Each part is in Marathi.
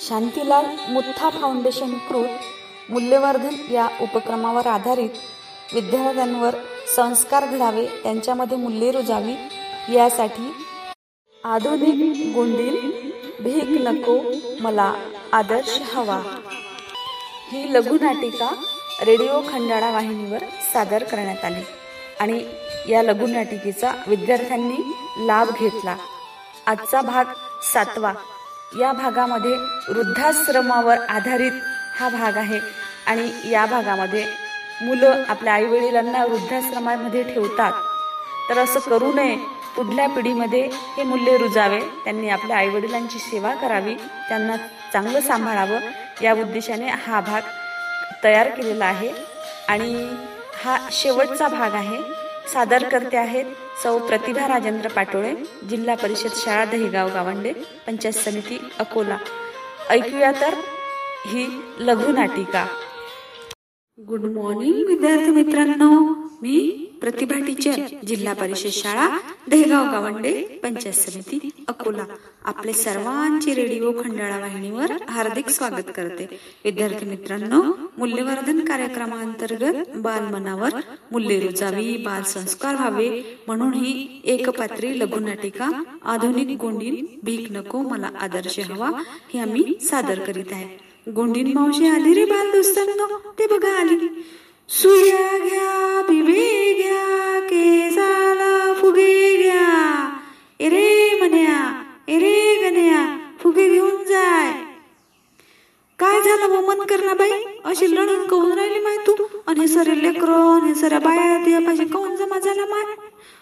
शांतीलाल मुत्था फाउंडेशन कृत मूल्यवर्धन या उपक्रमावर आधारित विद्यार्थ्यांवर संस्कार घडावे त्यांच्यामध्ये मूल्ये रुजावी यासाठी आधुनिक गोंडील भीक नको मला आदर्श हवा. ही लघुनाटिका रेडिओ खंडाळा वाहिनीवर सादर करण्यात आली आणि या लघुनाटिकेचा विद्यार्थ्यांनी लाभ घेतला. आजचा भाग सातवा. या भागामध्ये वृद्धाश्रमावर आधारित हा भाग आहे. आणि या भागामध्ये मुलं आपल्या आईवडिलांना वृद्धाश्रमामध्ये ठेवतात. तर असं करू नये. पुढल्या पिढीमध्ये हे मूल्य रुजावे. त्यांनी आपल्या आईवडिलांची सेवा करावी. त्यांना चांगलं सांभाळावं. या उद्देशाने हा भाग तयार केलेला आहे. आणि हा शेवटचा भाग आहे. सादर करते आहेत सौ प्रतिभा राजेंद्र पाटोळे जिल्हा परिषद शाळा दहिगाव गावंडे पंचायत समिती अकोला. ऐकूया तर ही लघुनाटिका गुड मॉर्निंग विद्यार्थी मित्रांनो. मी प्रतिभा टीचर जिल्हा परिषद शाळा देगाव गावंडे पंचायत समिती अकोला. आपले सर्वांचे रेडिओ खंडाळा वाहिनीवर हार्दिक स्वागत करते. विद्यार्थी मित्रांनो मूल्यवर्धन कार्यक्रमांतर्गत बालमनावर मूल्य रुजावी बाल संस्कार व्हावे म्हणून ही एकपात्री लघुनाटिका आधुनिक गोंडी भीक नको मला आदर्श हवा ही आम्ही सादर करीत आहे. गोंडीन मावशी आली रे बाल दोस्तांनो ते बघा आली. सुया घ्या बिबे घ्या केसाला फुगे घ्या. एरे म्हण्या एरे गण्या फुगे घेऊन जाय. काय झालं वमन कर ना बाई? अशी लढून कहून राहिली माय तू? आणि हे सरे लेकरो आणि सऱ्या बाया तुझ्या पाहिजे कहून जमा झाला माय?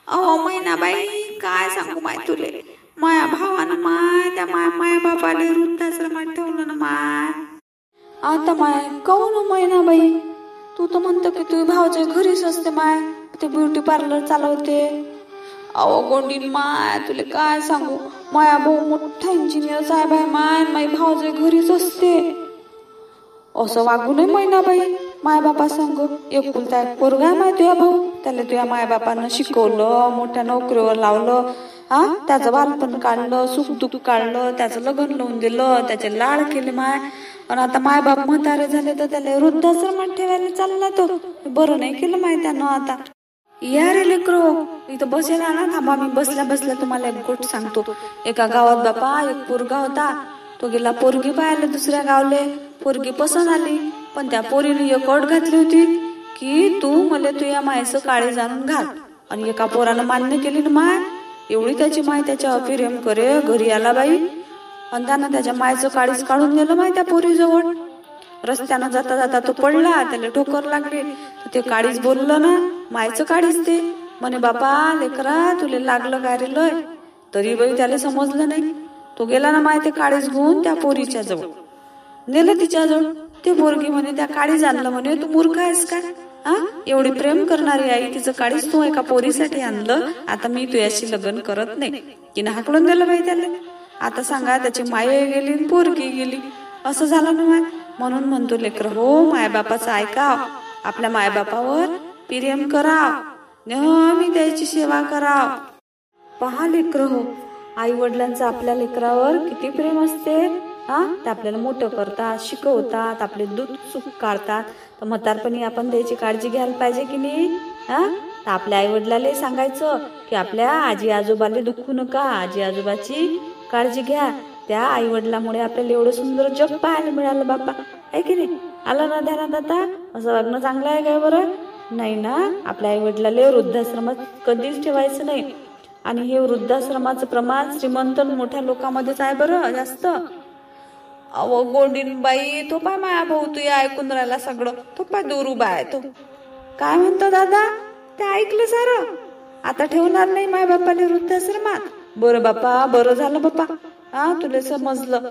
अहो मैना बाई काय सांगू माय तुले? माया भावानं माय त्या माया माय बापाले वृद्धाश्रमात ठेवलं ना माय. आता माय कौन हो मैना बाई? तू तर म्हणतो की तुझी भावाच्या घरीच असते माय ते ब्युटी पार्लर चालवते. अहो गोंडी माय तुला काय सांगू? माया भाऊ मोठा इंजिनियर साहेब आहे माय माई भावाच्या घरीच असते. असं वागू नये मैनाबाई माय बापा सांग एकुलता एक पोरगा माय तुया भाऊ. त्याला तुझ्या माय बापानं शिकवलं मोठ्या नोकरीवर लावलं. हा त्याचं बालपण काढलं सुख दुःख काढलं त्याचं लग्न लावून दिलं त्याचे लाड केले माय. आणि आता माय बाप म्हातारे झाले तर त्याला वृद्धाश्रमात ठेवायला चालला तो बरं नाही केलं माय त्यानं आता. या रे लेकरो इथं बसेला ना थांबा मी बसल्या बसल्या तुम्हाला एक गोष्ट सांगतो. एका गावात बापा एक पोरगा होता. तो गेला पोरगी पाहायला दुसऱ्या गावले. पोरगी पसंत आली. पण त्या पोरीने एक अट घातली होती की तू मला तुझ्या मायचं काळे जाणून घाल. आणि एका पोरानं मान्य केली ना माय एवढी त्याची माय त्याच्या प्रेम करे घरी आला बाई. आणि त्यानं त्याच्या मायचं काळीच काढून नेलं माय त्या पोरीजवळ. रस्त्यानं जाता जाता तो पडला त्याला ठोकर लागले. तर ते काळीच बोललं ना मायचं काळीच ते. म्हणे बापा लेकरा तुले लागलं काय रे लय? तरी बाई त्याला समजलं नाही. तो गेला ना माय ते काळीच घेऊन त्या पोरीच्या जवळ. नेलं तिच्याजवळ. ते पोरगी म्हणे त्या काळीच आणलं म्हणे तू मूर्ख आहेस काय? हा? एवढी प्रेम करणारी आई तिचं काळीच तू एका पोरीसाठी आणलं? आता मी तुझ्याशी लग्न करत नाही. तिने हाकलून दिलं बाई त्याला. आता सांगा त्याची माय गेली पोरगी गेली. असं झालं ना माय? म्हणून म्हणतो लेकर हो मायबापाचं ऐकाव आपल्या मायबापावर प्रेम कराव नेहमी त्याची सेवा कराव पहा लेकर हो आई वडिलांचं आपल्या लेकरावर किती प्रेम असते. हा? ते आपल्याला मोठं करतात शिकवतात आपले दूध सुख काढतात. तर म्हातारपणी आपण त्याची काळजी घ्यायला पाहिजे की नाही? हा? तर आपल्या आई वडिलाला सांगायचं की आपल्या आजी आजोबाला दुखू नका आजी आजोबाची काळजी घ्या. त्या आई वडिलामुळे आपल्याला एवढं सुंदर जग पाहायला मिळालं बाप्पा. आहे की नाही? आलं ना ध्यानात आता? असं वागणं चांगलं आहे काय बरं? नाही ना? आपल्या आई वडिलाला वृद्धाश्रमात कधीच ठेवायचं नाही. आणि हे वृद्धाश्रमाचं प्रमाण श्रीमंत मोठ्या लोकांमध्येच आहे बरं जास्त. अव गोंडीन बाई तो पाय माया भाऊ तू ऐकून राहिला सगळं. तो पाय दूर उभा आहे तो. काय म्हणतो दादा? ते ऐकलं सार. आता ठेवणार नाही माय बापाने वृद्धाश्रमात. बरं बापा बरं झालं बापा हा तुला समजलं.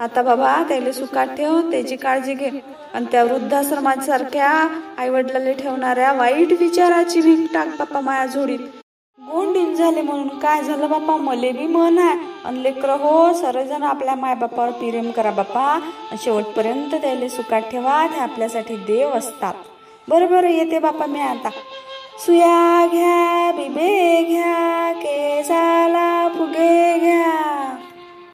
आता बाबा त्याला सुखात ठेव त्याची काळजी घे. आणि त्या वृद्धाश्रमात सारख्या आई वडिलांना ठेवणाऱ्या वाईट विचाराची भीक टाक बाप्पा माया झोडीत गोंडीन झाले म्हणून काय झालं बाप्पा? मले बी मन आहे. आणि लेकर हो सर्वजण आपल्या मायबापावर प्रेम करा बापा शेवटपर्यंत त्याला सुखात ठेवा ते आपल्यासाठी देव असतात. बरं बरं येते बापा मी आता. सुया घ्या बिबे घ्या केसाला फुगे घ्या.